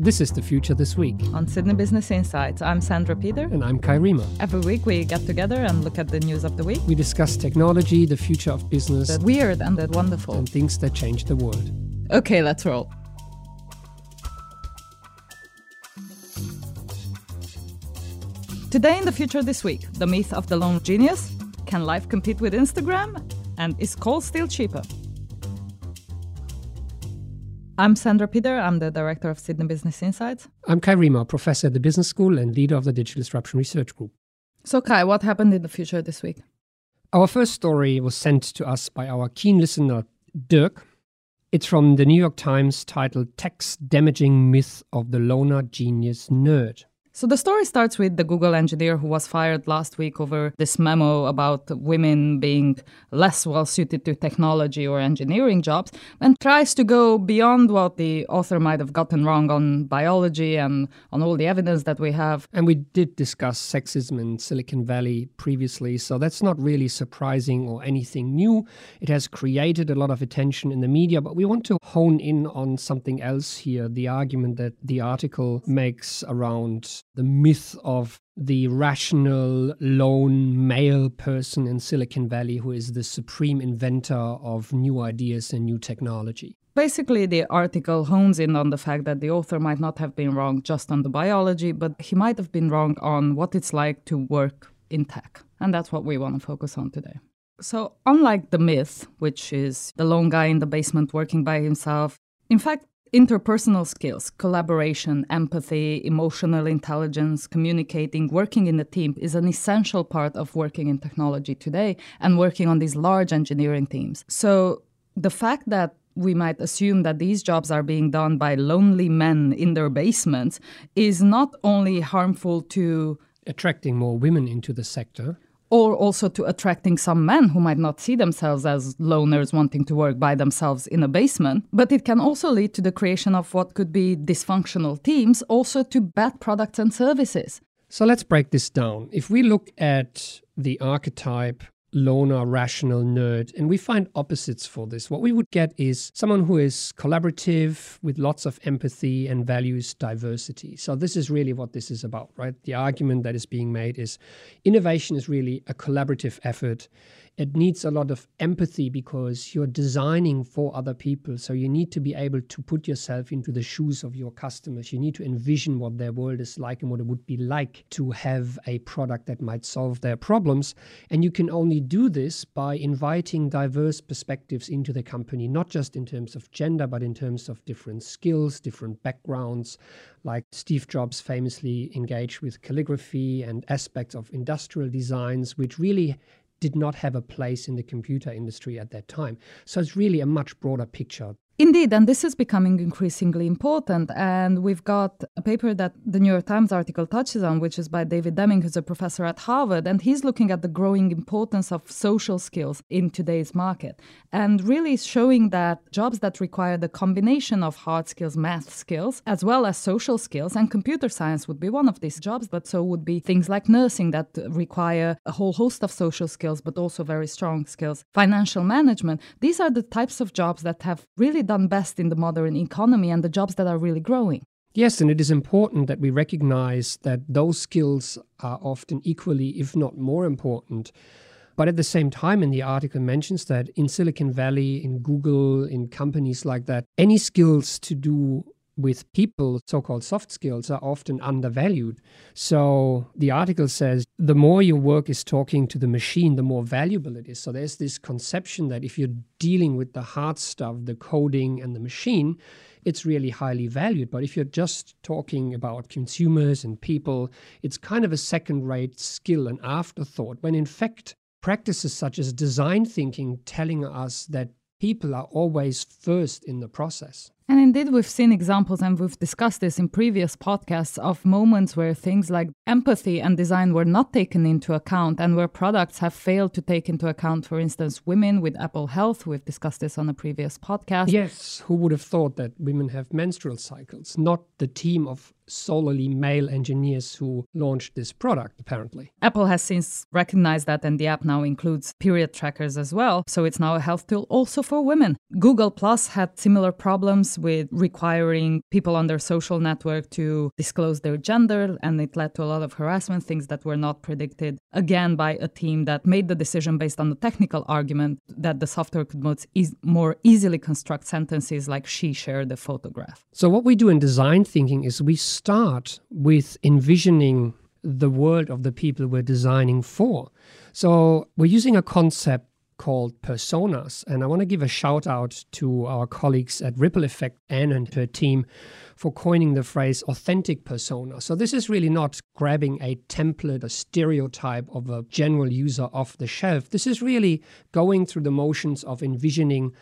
This is The Future This Week. On Sydney Business Insights, I'm Sandra Peter. And I'm Kai Riemer. Every week we get together and look at the news of the week. We discuss technology, the future of business, the weird and the wonderful, and things that change the world. Okay, let's roll. Today in The Future This Week, the myth of the lone genius. Can life compete with Instagram? And is coal still cheaper? I'm Sandra Peter. I'm the director of Sydney Business Insights. I'm Kai Riemer, professor at the Business School and leader of the Digital Disruption Research Group. So, Kai, what happened in the future this week? Our first story was sent to us by our keen listener, Dirk. It's from the New York Times titled Tech's Damaging Myth of the Loner Genius Nerd. So the story starts with the Google engineer who was fired last week over this memo about women being less well suited to technology or engineering jobs and tries to go beyond what the author might have gotten wrong on biology and on all the evidence that we have. And we did discuss sexism in Silicon Valley previously, so that's not really surprising or anything new. It has created a lot of attention in the media, but we want to hone in on something else here the argument that the article makes around the myth of the rational lone male person in Silicon Valley who is the supreme inventor of new ideas and new technology. Basically, the article hones in on the fact that the author might not have been wrong just on the biology, but he might have been wrong on what it's like to work in tech. And that's what we want to focus on today. So, unlike the myth, which is the lone guy in the basement working by himself, in fact, Interpersonal skills, collaboration, empathy, emotional intelligence, communicating, working in a team is an essential part of working in technology today and working on these large engineering teams. So the fact that we might assume that these jobs are being done by lonely men in their basements is not only harmful to attracting more women into the sector or also to attracting some men who might not see themselves as loners wanting to work by themselves in a basement. But it can also lead to the creation of what could be dysfunctional teams, also to bad products and services. So let's break this down. If we look at the archetype loner, rational nerd. And we find opposites for this. What we would get is someone who is collaborative with lots of empathy and values diversity. So, this is really what this is about, right? The argument that is being made is innovation is really a collaborative effort it needs a lot of empathy because you're designing for other people. So you need to be able to put yourself into the shoes of your customers. You need to envision what their world is like and what it would be like to have a product that might solve their problems. And you can only do this by inviting diverse perspectives into the company, not just in terms of gender, but in terms of different skills, different backgrounds. Like Steve Jobs famously engaged with calligraphy and aspects of industrial designs, which really did not have a place in the computer industry at that time. So it's really a much broader picture. Indeed, and this is becoming increasingly important. And we've got a paper that the New York Times article touches on, which is by David Deming, who's a professor at Harvard. And he's looking at the growing importance of social skills in today's market and really showing that jobs that require the combination of hard skills, math skills, as well as social skills, and computer science would be one of these jobs, but so would be things like nursing that require a whole host of social skills, but also very strong skills, financial management. These are the types of jobs that have really done best in the modern economy and the jobs that are really growing. Yes, and it is important that we recognize that those skills are often equally, if not more important. But at the same time, in the article mentions that in Silicon Valley, in Google, in companies like that, any skills to do with people, so called soft skills, are often undervalued. So the article says the more your work is talking to the machine, the more valuable it is. So there's this conception that if you're dealing with the hard stuff, the coding and the machine, it's really highly valued. But if you're just talking about consumers and people, it's kind of a second rate skill, an afterthought, when in fact, practices such as design thinking telling us that people are always first in the process. And indeed, we've seen examples, and we've discussed this in previous podcasts, of moments where things like empathy and design were not taken into account, and where products have failed to take into account, for instance, women with Apple Health. We've discussed this on a previous podcast. Yes, who would have thought that women have menstrual cycles? Not the team of solely male engineers who launched this product, apparently. Apple has since recognized that, and the app now includes period trackers as well. So it's now a health tool also for women. Google Plus had similar problems with requiring people on their social network to disclose their gender, and it led to a lot of harassment, things that were not predicted, again, by a team that made the decision based on the technical argument that the software could more easily construct sentences like she shared the photograph. So, what we do in design thinking is we start with envisioning the world of the people we're designing for. So, we're using a concept called personas. And I want to give a shout out to our colleagues at Ripple Effect, Anne and her team, for coining the phrase authentic persona. So this is really not grabbing a template, a stereotype of a general user off the shelf. This is really going through the motions of envisioning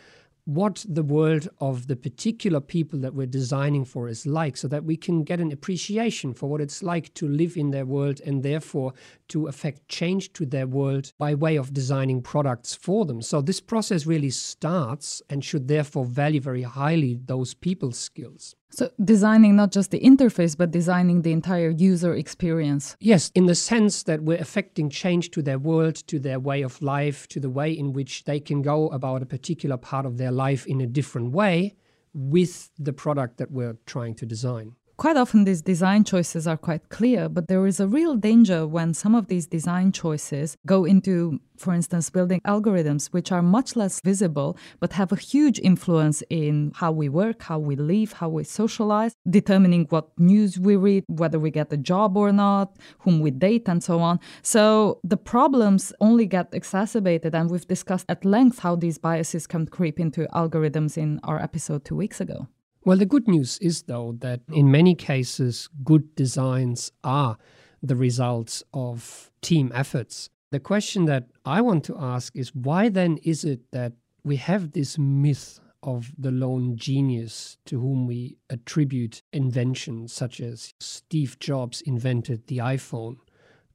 what the world of the particular people that we're designing for is like so that we can get an appreciation for what it's like to live in their world and therefore to affect change to their world by way of designing products for them. So this process really starts and should therefore value very highly those people's skills. So, designing not just the interface, but designing the entire user experience. Yes, in the sense that we're affecting change to their world, to their way of life, to the way in which they can go about a particular part of their life in a different way with the product that we're trying to design. Quite often, these design choices are quite clear, but there is a real danger when some of these design choices go into, for instance, building algorithms which are much less visible but have a huge influence in how we work, how we live, how we socialize, determining what news we read, whether we get a job or not, whom we date, and so on. So the problems only get exacerbated, and we've discussed at length how these biases can creep into algorithms in our episode two weeks ago. Well, the good news is, though, that in many cases, good designs are the results of team efforts. The question that I want to ask is why then is it that we have this myth of the lone genius to whom we attribute inventions, such as Steve Jobs invented the iPhone?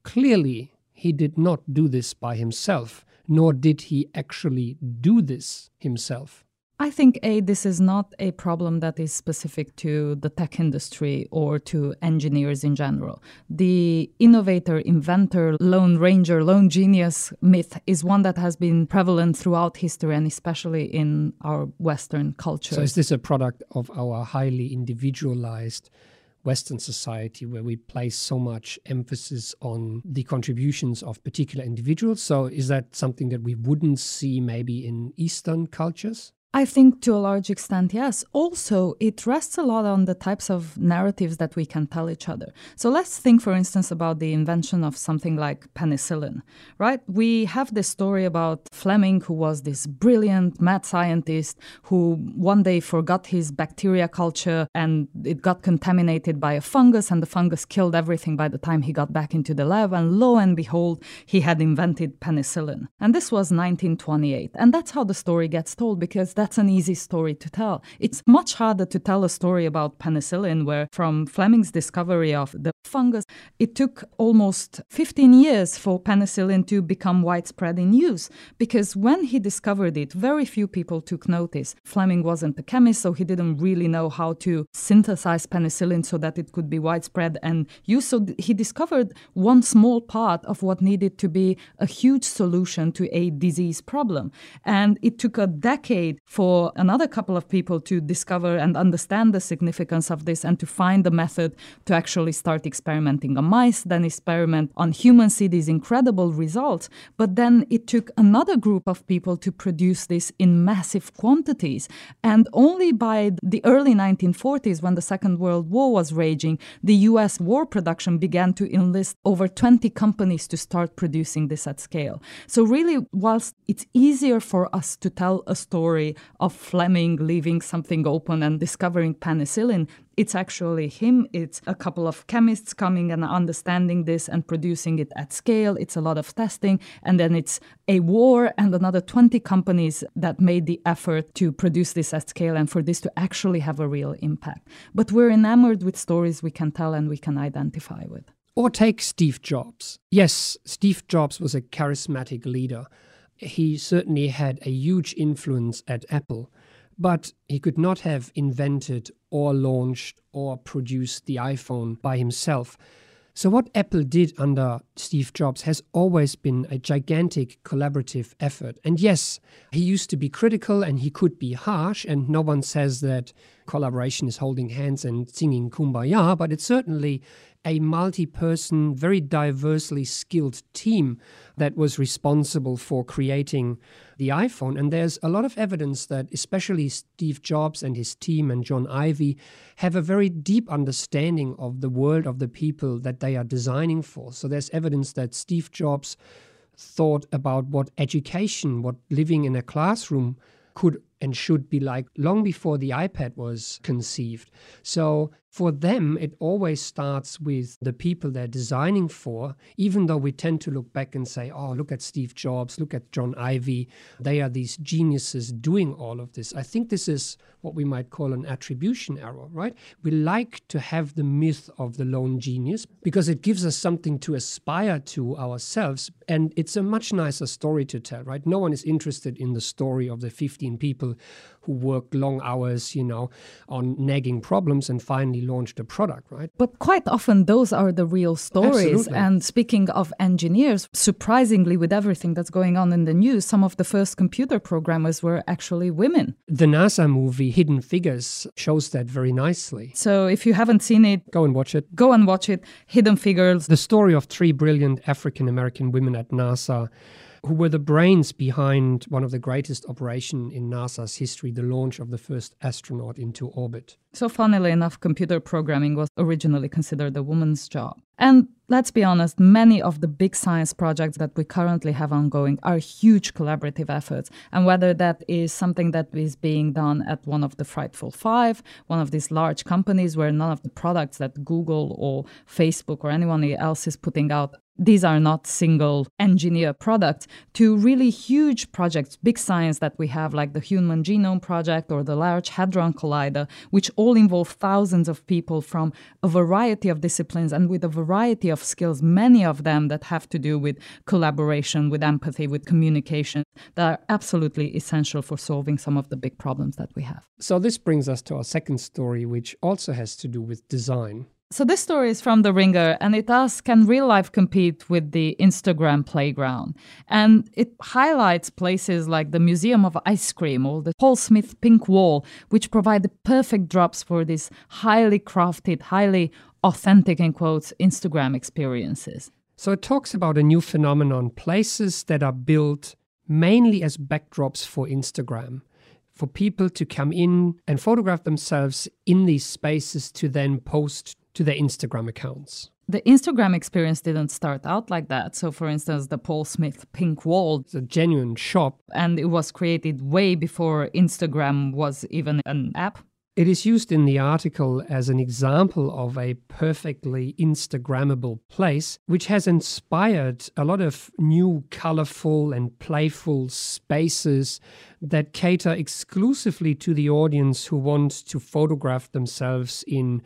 Clearly, he did not do this by himself, nor did he actually do this himself. I think a this is not a problem that is specific to the tech industry or to engineers in general. The innovator, inventor, lone ranger, lone genius myth is one that has been prevalent throughout history and especially in our Western culture. So is this a product of our highly individualized Western society where we place so much emphasis on the contributions of particular individuals. So, is that something that we wouldn't see maybe in Eastern cultures? I think to a large extent, yes. Also, it rests a lot on the types of narratives that we can tell each other. So let's think, for instance, about the invention of something like penicillin, right? We have this story about Fleming, who was this brilliant mad scientist who one day forgot his bacteria culture and it got contaminated by a fungus, and the fungus killed everything by the time he got back into the lab. And lo and behold, he had invented penicillin. And this was 1928. And that's how the story gets told because that's an easy story to tell. It's much harder to tell a story about penicillin, where from Fleming's discovery of the fungus, it took almost 15 years for penicillin to become widespread in use. Because when he discovered it, very few people took notice. Fleming wasn't a chemist, so he didn't really know how to synthesize penicillin so that it could be widespread and used. So he discovered one small part of what needed to be a huge solution to a disease problem. And it took a decade for another couple of people to discover and understand the significance of this and to find the method to actually start experimenting on mice, then experiment on humans, see these incredible results. But then it took another group of people to produce this in massive quantities. And only by the early 1940s, when the Second World War was raging, the US war production began to enlist over 20 companies to start producing this at scale. So, really, whilst it's easier for us to tell a story of Fleming leaving something open and discovering penicillin. It's actually him. It's a couple of chemists coming and understanding this and producing it at scale. It's a lot of testing. And then it's a war and another 20 companies that made the effort to produce this at scale and for this to actually have a real impact. But we're enamored with stories we can tell and we can identify with. Or take Steve Jobs. Yes, Steve Jobs was a charismatic leader he certainly had a huge influence at Apple, but he could not have invented or launched or produced the iPhone by himself. So, what Apple did under Steve Jobs has always been a gigantic collaborative effort. And yes, he used to be critical and he could be harsh, and no one says that collaboration is holding hands and singing kumbaya, but it's certainly a multi person, very diversely skilled team that was responsible for creating the iPhone. And there's a lot of evidence that, especially Steve Jobs and his team and Jony Ive, have a very deep understanding of the world of the people that they are designing for. So there's evidence that Steve Jobs thought about what education, what living in a classroom could and should be like long before the iPad was conceived. So for them, it always starts with the people they're designing for, even though we tend to look back and say, oh, look at Steve Jobs, look at Jony Ive. They are these geniuses doing all of this. I think this is what we might call an attribution error, right? We like to have the myth of the lone genius because it gives us something to aspire to ourselves. And it's a much nicer story to tell, right? No one is interested in the story of the 15 people who worked long hours, you know, on nagging problems and finally launched a product, right? But quite often those are the real stories. Absolutely. And speaking of engineers, surprisingly, with everything that's going on in the news, some of the first computer programmers were actually women. The NASA movie Hidden Figures shows that very nicely. So if you haven't seen it, Go and watch it. go and watch it. Hidden Figures. The story of three brilliant African American women at NASA who were the brains behind one of the greatest operations in NASA's history, the launch of the first astronaut into orbit. So, funnily enough, computer programming was originally considered a woman's job. And let's be honest, many of the big science projects that we currently have ongoing are huge collaborative efforts. And whether that is something that is being done at one of the Frightful Five, one of these large companies where none of the products that Google or Facebook or anyone else is putting out these are not single engineer products to really huge projects, big science that we have, like the Human Genome Project or the Large Hadron Collider, which all involve thousands of people from a variety of disciplines and with a variety of skills, many of them that have to do with collaboration, with empathy, with communication, that are absolutely essential for solving some of the big problems that we have. So, this brings us to our second story, which also has to do with design. So this story is from The Ringer, and it asks, can real life compete with the Instagram playground? And it highlights places like the Museum of Ice Cream or the Paul Smith Pink Wall, which provide the perfect drops for these highly crafted, highly authentic, in quotes, Instagram experiences. So it talks about a new phenomenon places that are built mainly as backdrops for Instagram for people to come in and photograph themselves in these spaces to then post to their Instagram accounts. The Instagram experience didn't start out like that. So, for instance, the Paul Smith Pink Wall. It's a genuine shop. And it was created way before Instagram was even an app. It is used in the article as an example of a perfectly Instagrammable place, which has inspired a lot of new, colorful, and playful spaces that cater exclusively to the audience who want to photograph themselves in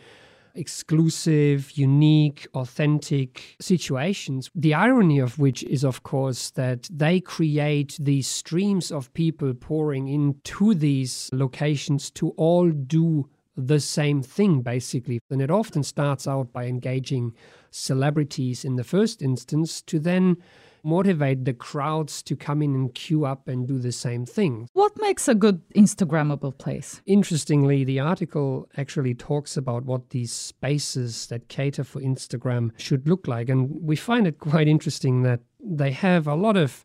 exclusive, unique, authentic situations. The irony of which is, of course, that they create these streams of people pouring into these locations to all do the same thing, basically. And it often starts out by engaging celebrities in the first instance to then motivate the crowds to come in and queue up and do the same thing. What makes a good Instagrammable place? Interestingly, the article actually talks about what these spaces that cater for Instagram should look like. And we find it quite interesting that they have a lot of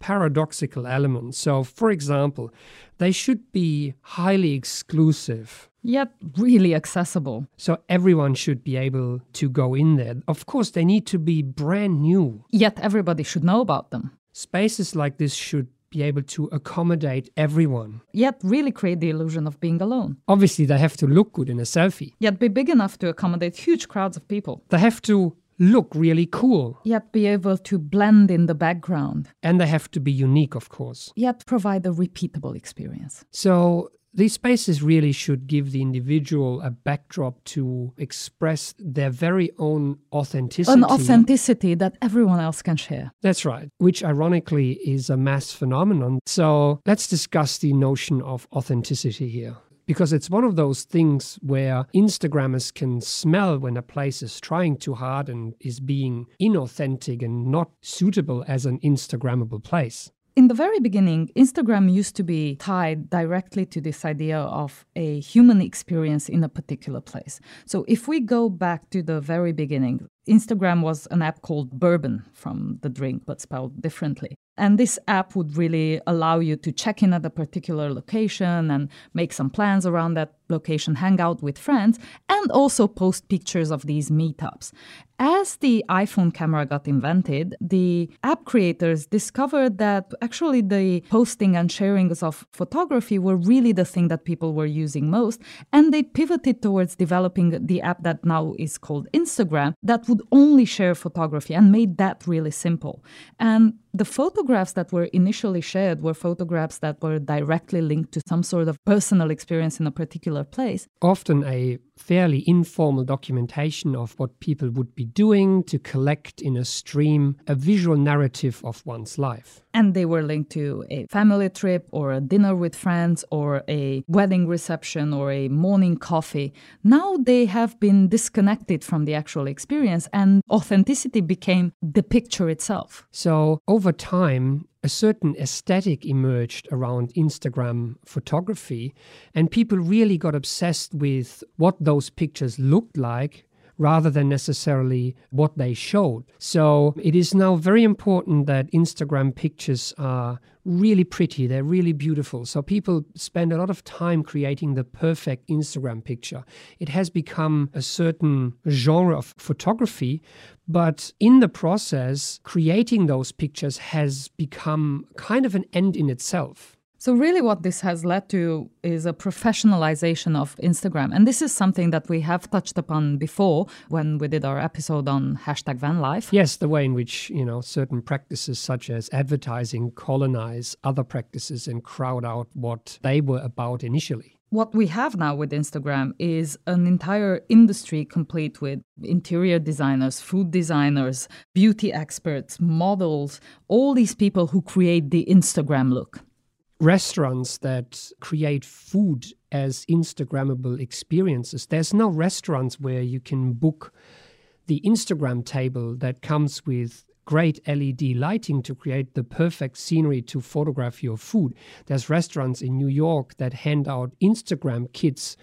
paradoxical elements. So, for example, they should be highly exclusive. Yet really accessible. So everyone should be able to go in there. Of course, they need to be brand new. Yet everybody should know about them. Spaces like this should be able to accommodate everyone. Yet really create the illusion of being alone. Obviously, they have to look good in a selfie. Yet be big enough to accommodate huge crowds of people. They have to look really cool. Yet be able to blend in the background. And they have to be unique, of course. Yet provide a repeatable experience. So these spaces really should give the individual a backdrop to express their very own authenticity. An authenticity that everyone else can share. That's right, which ironically is a mass phenomenon. So let's discuss the notion of authenticity here. because it's one of those things where Instagrammers can smell when a place is trying too hard and is being inauthentic and not suitable as an Instagrammable place. In the very beginning, Instagram used to be tied directly to this idea of a human experience in a particular place. So if we go back to the very beginning, Instagram was an app called Burbn from the drink, but spelled differently. And this app would really allow you to check in at a particular location and make some plans around that location, hang out with friends, and also post pictures of these meetups. As the iPhone camera got invented, the app creators discovered that actually the posting and sharing of photography were really the thing that people were using most. And they pivoted towards developing the app that now is called Instagram that would only share photography and made that really simple. And the photographs that were initially shared were photographs that were directly linked to some sort of personal experience in a particular place. Often a fairly informal documentation of what people would be doing to collect in a stream a visual narrative of one's life. And they were linked to a family trip or a dinner with friends or a wedding reception or a morning coffee. Now they have been disconnected from the actual experience and authenticity became the picture itself. So over time, a certain aesthetic emerged around Instagram photography, and people really got obsessed with what those pictures looked like rather than necessarily what they showed. So it is now very important that Instagram pictures are really pretty, they're really beautiful. So people spend a lot of time creating the perfect Instagram picture. It has become a certain genre of photography, but in the process, creating those pictures has become kind of an end in itself. So, really, what this has led to is a professionalization of Instagram. And this is something that we have touched upon before when we did our episode on hashtag van life. Yes, the way in which, you know, certain practices such as advertising colonize other practices and crowd out what they were about initially. What we have now with Instagram is an entire industry complete with interior designers, food designers, beauty experts, models, all these people who create the Instagram look restaurants that create food as Instagrammable experiences. There's no restaurants where you can book the Instagram table that comes with great LED lighting to create the perfect scenery to photograph your food. There's restaurants in New York that hand out Instagram kits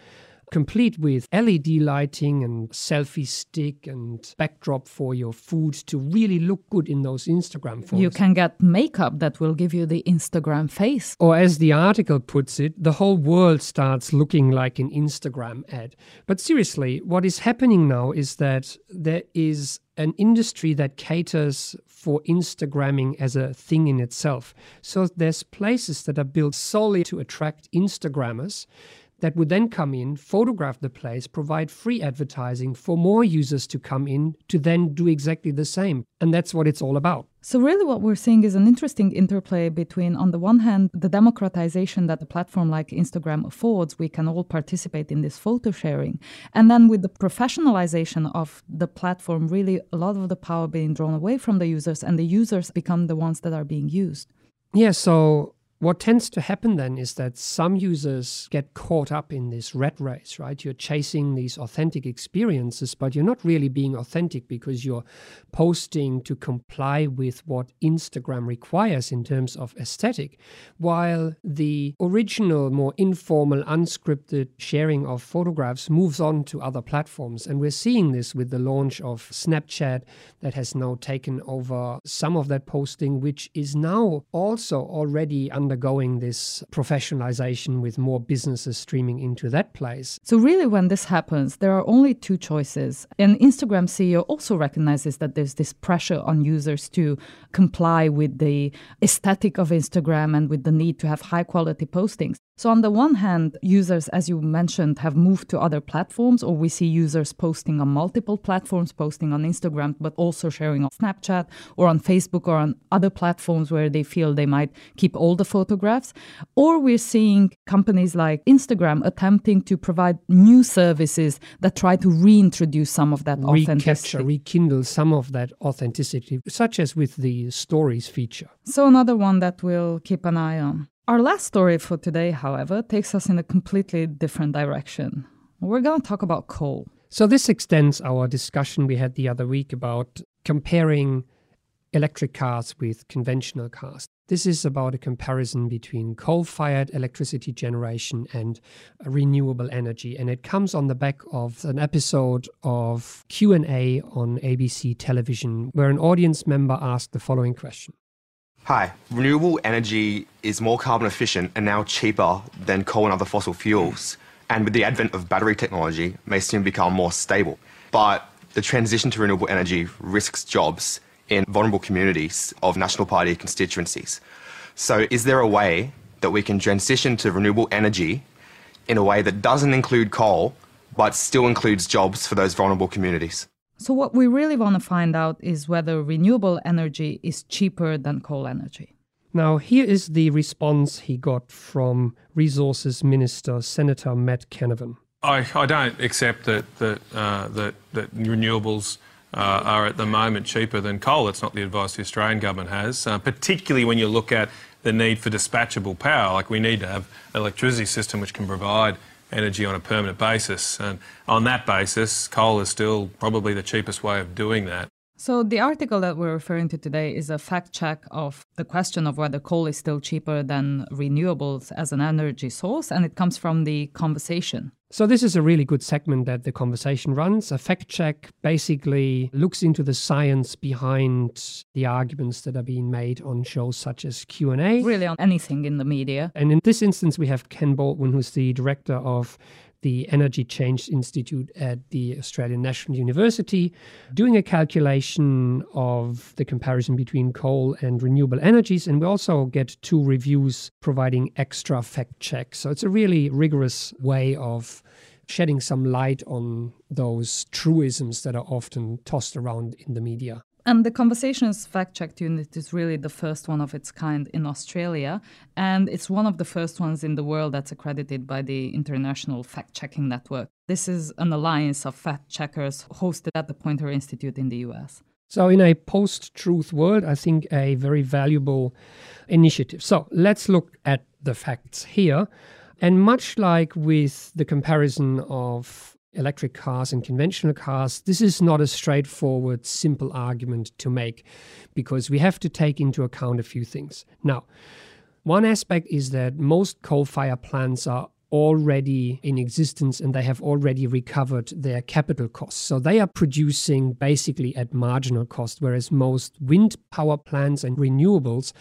complete with LED lighting and selfie stick and backdrop for your food to really look good in those Instagram photos. You can get makeup that will give you the Instagram face. Or as the article puts it, the whole world starts looking like an Instagram ad. But seriously, what is happening now is that there is an industry that caters for Instagramming as a thing in itself. So there's places that are built solely to attract Instagrammers that would then come in, photograph the place, provide free advertising for more users to come in to then do exactly the same. And that's what it's all about. So, really, what we're seeing is an interesting interplay between, on the one hand, the democratization that a platform like Instagram affords, we can all participate in this photo sharing. And then with the professionalization of the platform, really a lot of the power being drawn away from the users, and the users become the ones that are being used. Yeah, so what tends to happen then is that some users get caught up in this red race, right? You're chasing these authentic experiences, but you're not really being authentic because you're posting to comply with what Instagram requires in terms of aesthetic, while the original, more informal, unscripted sharing of photographs moves on to other platforms. And we're seeing this with the launch of Snapchat that has now taken over some of that posting, which is now also already undergoing this professionalization with more businesses streaming into that place. So, really, when this happens, there are only two choices. And Instagram CEO also recognizes that there's this pressure on users to comply with the aesthetic of Instagram and with the need to have high quality postings. So, on the one hand, users, as you mentioned, have moved to other platforms, or we see users posting on multiple platforms, posting on Instagram, but also sharing on Snapchat or on Facebook or on other platforms where they feel they might keep all the photographs. Or we're seeing companies like Instagram attempting to provide new services that try to reintroduce some of that Recapture, authenticity. rekindle some of that authenticity, such as with the stories feature. So, another one that we'll keep an eye on. Our last story for today, however, takes us in a completely different direction. We're going to talk about coal. So, this extends our discussion we had the other week about comparing electric cars with conventional cars. This is about a comparison between coal-fired electricity generation and renewable energy and it comes on the back of an episode of Q&A on ABC television where an audience member asked the following question. Hi, renewable energy is more carbon efficient and now cheaper than coal and other fossil fuels. And with the advent of battery technology, may soon become more stable. But the transition to renewable energy risks jobs in vulnerable communities of National Party constituencies. So, is there a way that we can transition to renewable energy in a way that doesn't include coal but still includes jobs for those vulnerable communities? So, what we really want to find out is whether renewable energy is cheaper than coal energy. Now, here is the response he got from Resources Minister Senator Matt Canavan. I, I don't accept that, that, uh, that, that renewables uh, are at the moment cheaper than coal. That's not the advice the Australian government has, uh, particularly when you look at the need for dispatchable power. Like, we need to have an electricity system which can provide energy on a permanent basis. And on that basis, coal is still probably the cheapest way of doing that. So, the article that we're referring to today is a fact check of the question of whether coal is still cheaper than renewables as an energy source, and it comes from the conversation. So, this is a really good segment that the conversation runs. A fact check basically looks into the science behind the arguments that are being made on shows such as Q&A. Really on anything in the media. And in this instance, we have Ken Baldwin, who's the director of the Energy Change Institute at the Australian National University, doing a calculation of the comparison between coal and renewable energies. And we also get two reviews providing extra fact checks. So it's a really rigorous way of shedding some light on those truisms that are often tossed around in the media. And the Conversations Fact Check Unit is really the first one of its kind in Australia. And it's one of the first ones in the world that's accredited by the International Fact Checking Network. This is an alliance of fact checkers hosted at the Poynter Institute in the US. So, in a post truth world, I think a very valuable initiative. So, let's look at the facts here. And much like with the comparison of electric cars and conventional cars, this is not a straightforward, simple argument to make because we have to take into account a few things. Now, one aspect is that most coal fired plants are already in existence and they have already recovered their capital costs. So they are producing basically at marginal cost, whereas most wind power plants and renewables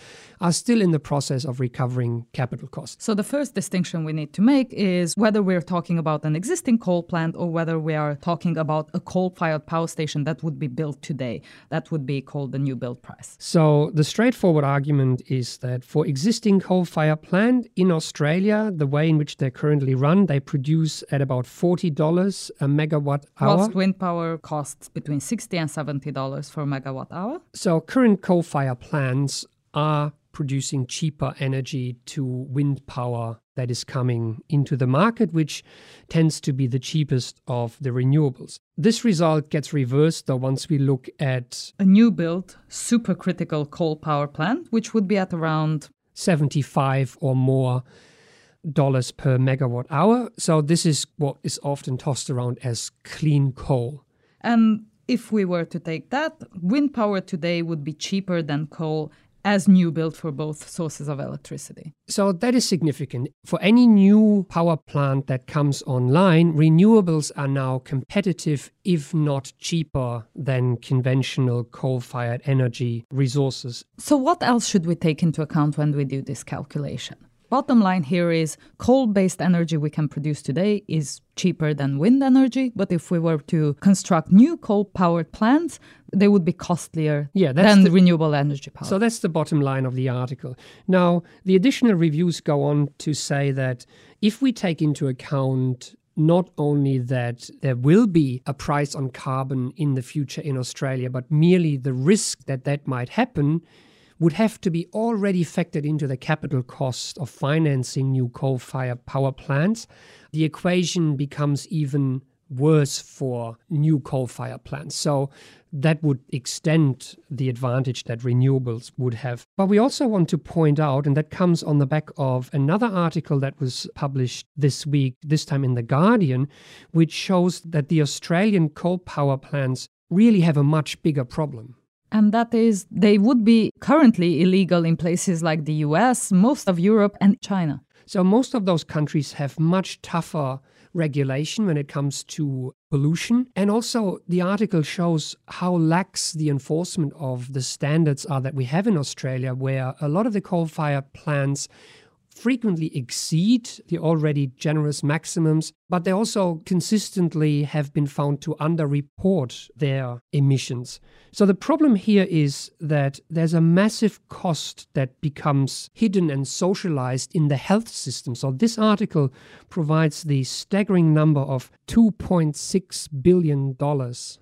are still in the process of recovering capital costs. So the first distinction we need to make is whether we're talking about an existing coal plant or whether we are talking about a coal fired power station that would be built today. That would be called the new build price. So the straightforward argument is that for existing coal fired plant in Australia, the way in which they're currently run, they produce at about $40 a megawatt hour. Whilst wind power costs between 60 and $70 for a megawatt hour. So current coal fired plants are producing cheaper energy to wind power that is coming into the market, which tends to be the cheapest of the renewables. This result gets reversed though once we look at a new build supercritical coal power plant, which would be at around 75 or more dollars per megawatt hour. So this is what is often tossed around as clean coal. And if we were to take that, wind power today would be cheaper than coal as new built for both sources of electricity. So that is significant. For any new power plant that comes online, renewables are now competitive, if not cheaper, than conventional coal fired energy resources. So, what else should we take into account when we do this calculation? Bottom line here is coal based energy we can produce today is cheaper than wind energy, but if we were to construct new coal powered plants, they would be costlier yeah, than the, renewable energy power. So that's the bottom line of the article. Now, the additional reviews go on to say that if we take into account not only that there will be a price on carbon in the future in Australia, but merely the risk that that might happen, would have to be already factored into the capital cost of financing new coal fired power plants. The equation becomes even worse for new coal fired plants. So that would extend the advantage that renewables would have. But we also want to point out, and that comes on the back of another article that was published this week, this time in The Guardian, which shows that the Australian coal power plants really have a much bigger problem. And that is, they would be currently illegal in places like the US, most of Europe, and China. So, most of those countries have much tougher regulation when it comes to pollution. And also, the article shows how lax the enforcement of the standards are that we have in Australia, where a lot of the coal fired plants frequently exceed the already generous maximums, but they also consistently have been found to underreport their emissions. So the problem here is that there's a massive cost that becomes hidden and socialized in the health system. So this article provides the staggering number of $2.6 billion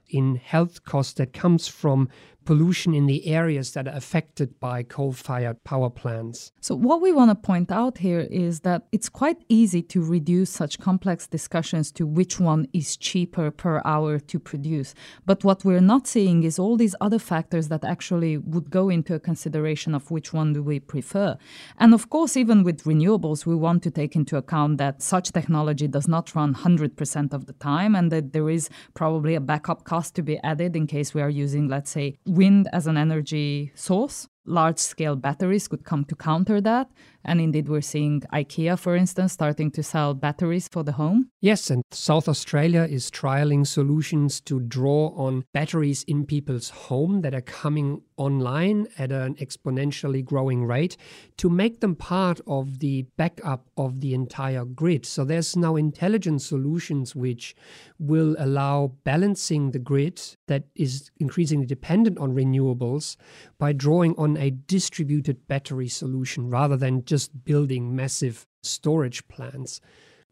in health costs that comes from pollution in the areas that are affected by coal fired power plants. So, what we want to point out here is that it's quite easy to reduce such complex discussions to which one is cheaper per hour to produce. But what we're not seeing is all these other factors that actually would go into a consideration of which one do we prefer. And of course, even with renewables, we want to take into account that such technology does not run 100% of the time and that there is probably a backup cost to be added in case we are using, let's say, wind as an energy source. Large scale batteries could come to counter that. And indeed, we're seeing IKEA, for instance, starting to sell batteries for the home. Yes, and South Australia is trialing solutions to draw on batteries in people's home that are coming online at an exponentially growing rate to make them part of the backup of the entire grid. So there's now intelligent solutions which will allow balancing the grid that is increasingly dependent on renewables by drawing on a distributed battery solution rather than just building massive storage plants.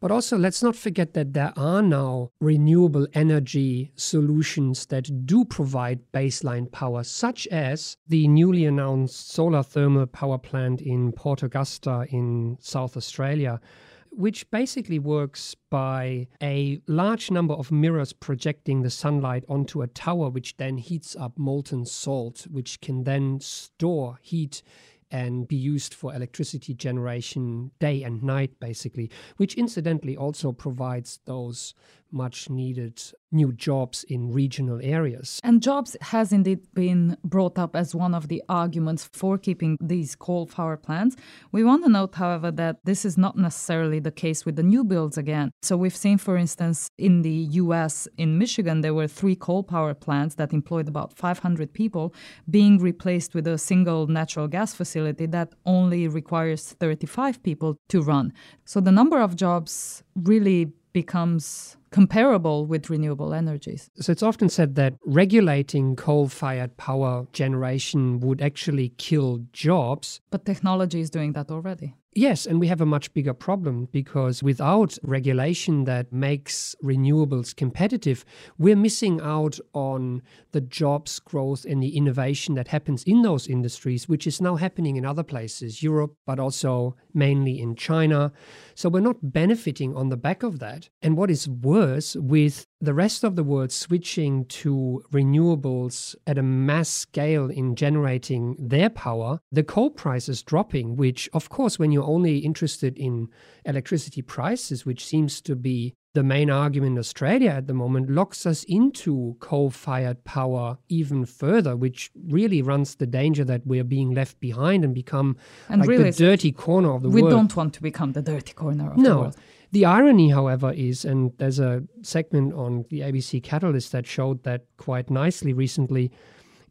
But also, let's not forget that there are now renewable energy solutions that do provide baseline power, such as the newly announced solar thermal power plant in Port Augusta in South Australia, which basically works by a large number of mirrors projecting the sunlight onto a tower, which then heats up molten salt, which can then store heat and be used for electricity generation day and night, basically, which incidentally also provides those much needed new jobs in regional areas. And jobs has indeed been brought up as one of the arguments for keeping these coal power plants. We want to note, however, that this is not necessarily the case with the new builds again. So we've seen, for instance, in the US, in Michigan, there were three coal power plants that employed about 500 people being replaced with a single natural gas facility that only requires 35 people to run. So the number of jobs really becomes comparable with renewable energies. So it's often said that regulating coal fired power generation would actually kill jobs. But technology is doing that already. Yes, and we have a much bigger problem because without regulation that makes renewables competitive, we're missing out on the jobs growth and the innovation that happens in those industries, which is now happening in other places, Europe, but also mainly in China. So we're not benefiting on the back of that. And what is worse, with the rest of the world switching to renewables at a mass scale in generating their power, the coal price is dropping, which, of course, when you're only interested in electricity prices, which seems to be the main argument in Australia at the moment, locks us into coal fired power even further, which really runs the danger that we're being left behind and become and like really the dirty corner of the we world. We don't want to become the dirty corner of no. the world. The irony, however, is, and there's a segment on the ABC Catalyst that showed that quite nicely recently,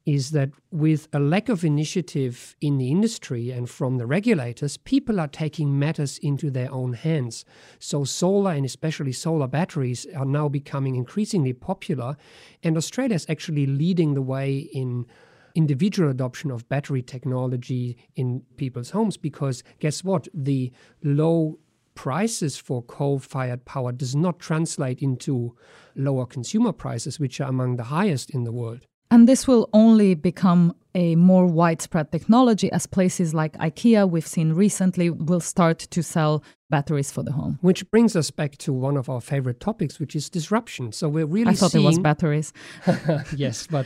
is that with a lack of initiative in the industry and from the regulators, people are taking matters into their own hands. So, solar and especially solar batteries are now becoming increasingly popular, and Australia is actually leading the way in individual adoption of battery technology in people's homes because guess what? The low prices for coal-fired power does not translate into lower consumer prices, which are among the highest in the world. And this will only become a more widespread technology as places like IKEA, we've seen recently, will start to sell batteries for the home. Which brings us back to one of our favorite topics, which is disruption. So we're really I thought seeing... it was batteries. yes, but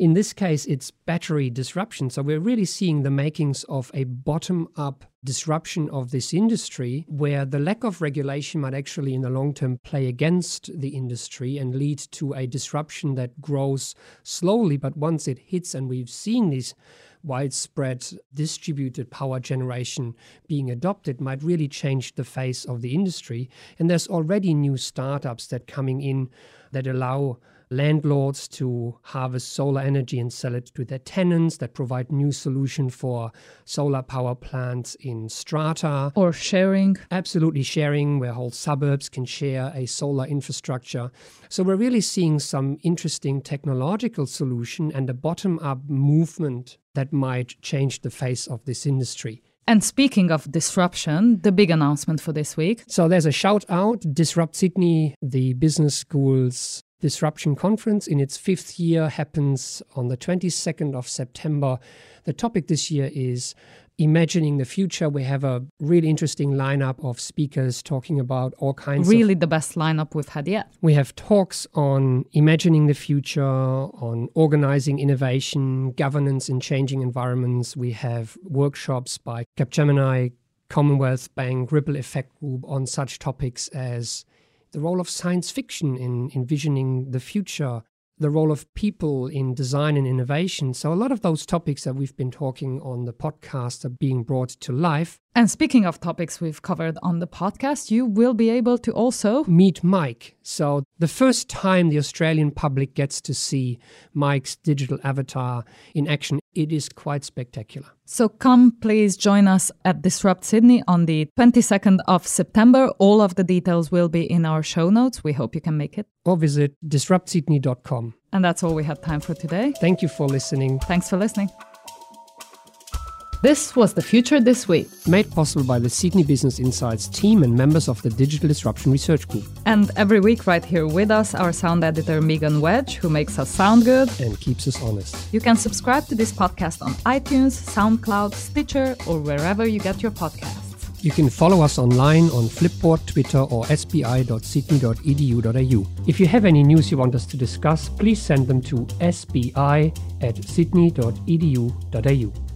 in this case, it's battery disruption. So we're really seeing the makings of a bottom up disruption of this industry where the lack of regulation might actually, in the long term, play against the industry and lead to a disruption that grows slowly. But once it hits, and we've seen these widespread distributed power generation being adopted might really change the face of the industry and there's already new startups that coming in that allow landlords to harvest solar energy and sell it to their tenants that provide new solution for solar power plants in strata. Or sharing. Absolutely sharing where whole suburbs can share a solar infrastructure. So we're really seeing some interesting technological solution and a bottom up movement that might change the face of this industry. And speaking of disruption, the big announcement for this week. So there's a shout out Disrupt Sydney, the business school's Disruption Conference in its fifth year happens on the 22nd of September. The topic this year is imagining the future. We have a really interesting lineup of speakers talking about all kinds really of, the best lineup we've had yet. We have talks on imagining the future, on organizing innovation, governance in changing environments. We have workshops by Capgemini, Commonwealth Bank, Ripple Effect Group on such topics as the role of science fiction in envisioning the future, the role of people in design and innovation. So, a lot of those topics that we've been talking on the podcast are being brought to life. And speaking of topics we've covered on the podcast, you will be able to also meet Mike. So, the first time the Australian public gets to see Mike's digital avatar in action, it is quite spectacular. So, come please join us at Disrupt Sydney on the 22nd of September. All of the details will be in our show notes. We hope you can make it. Or visit disruptsydney.com. And that's all we have time for today. Thank you for listening. Thanks for listening. This was The Future This Week. Made possible by the Sydney Business Insights team and members of the Digital Disruption Research Group. And every week, right here with us, our sound editor Megan Wedge, who makes us sound good and keeps us honest. You can subscribe to this podcast on iTunes, SoundCloud, Stitcher, or wherever you get your podcasts. You can follow us online on Flipboard, Twitter, or sbi.sydney.edu.au. If you have any news you want us to discuss, please send them to sbi at sydney.edu.au.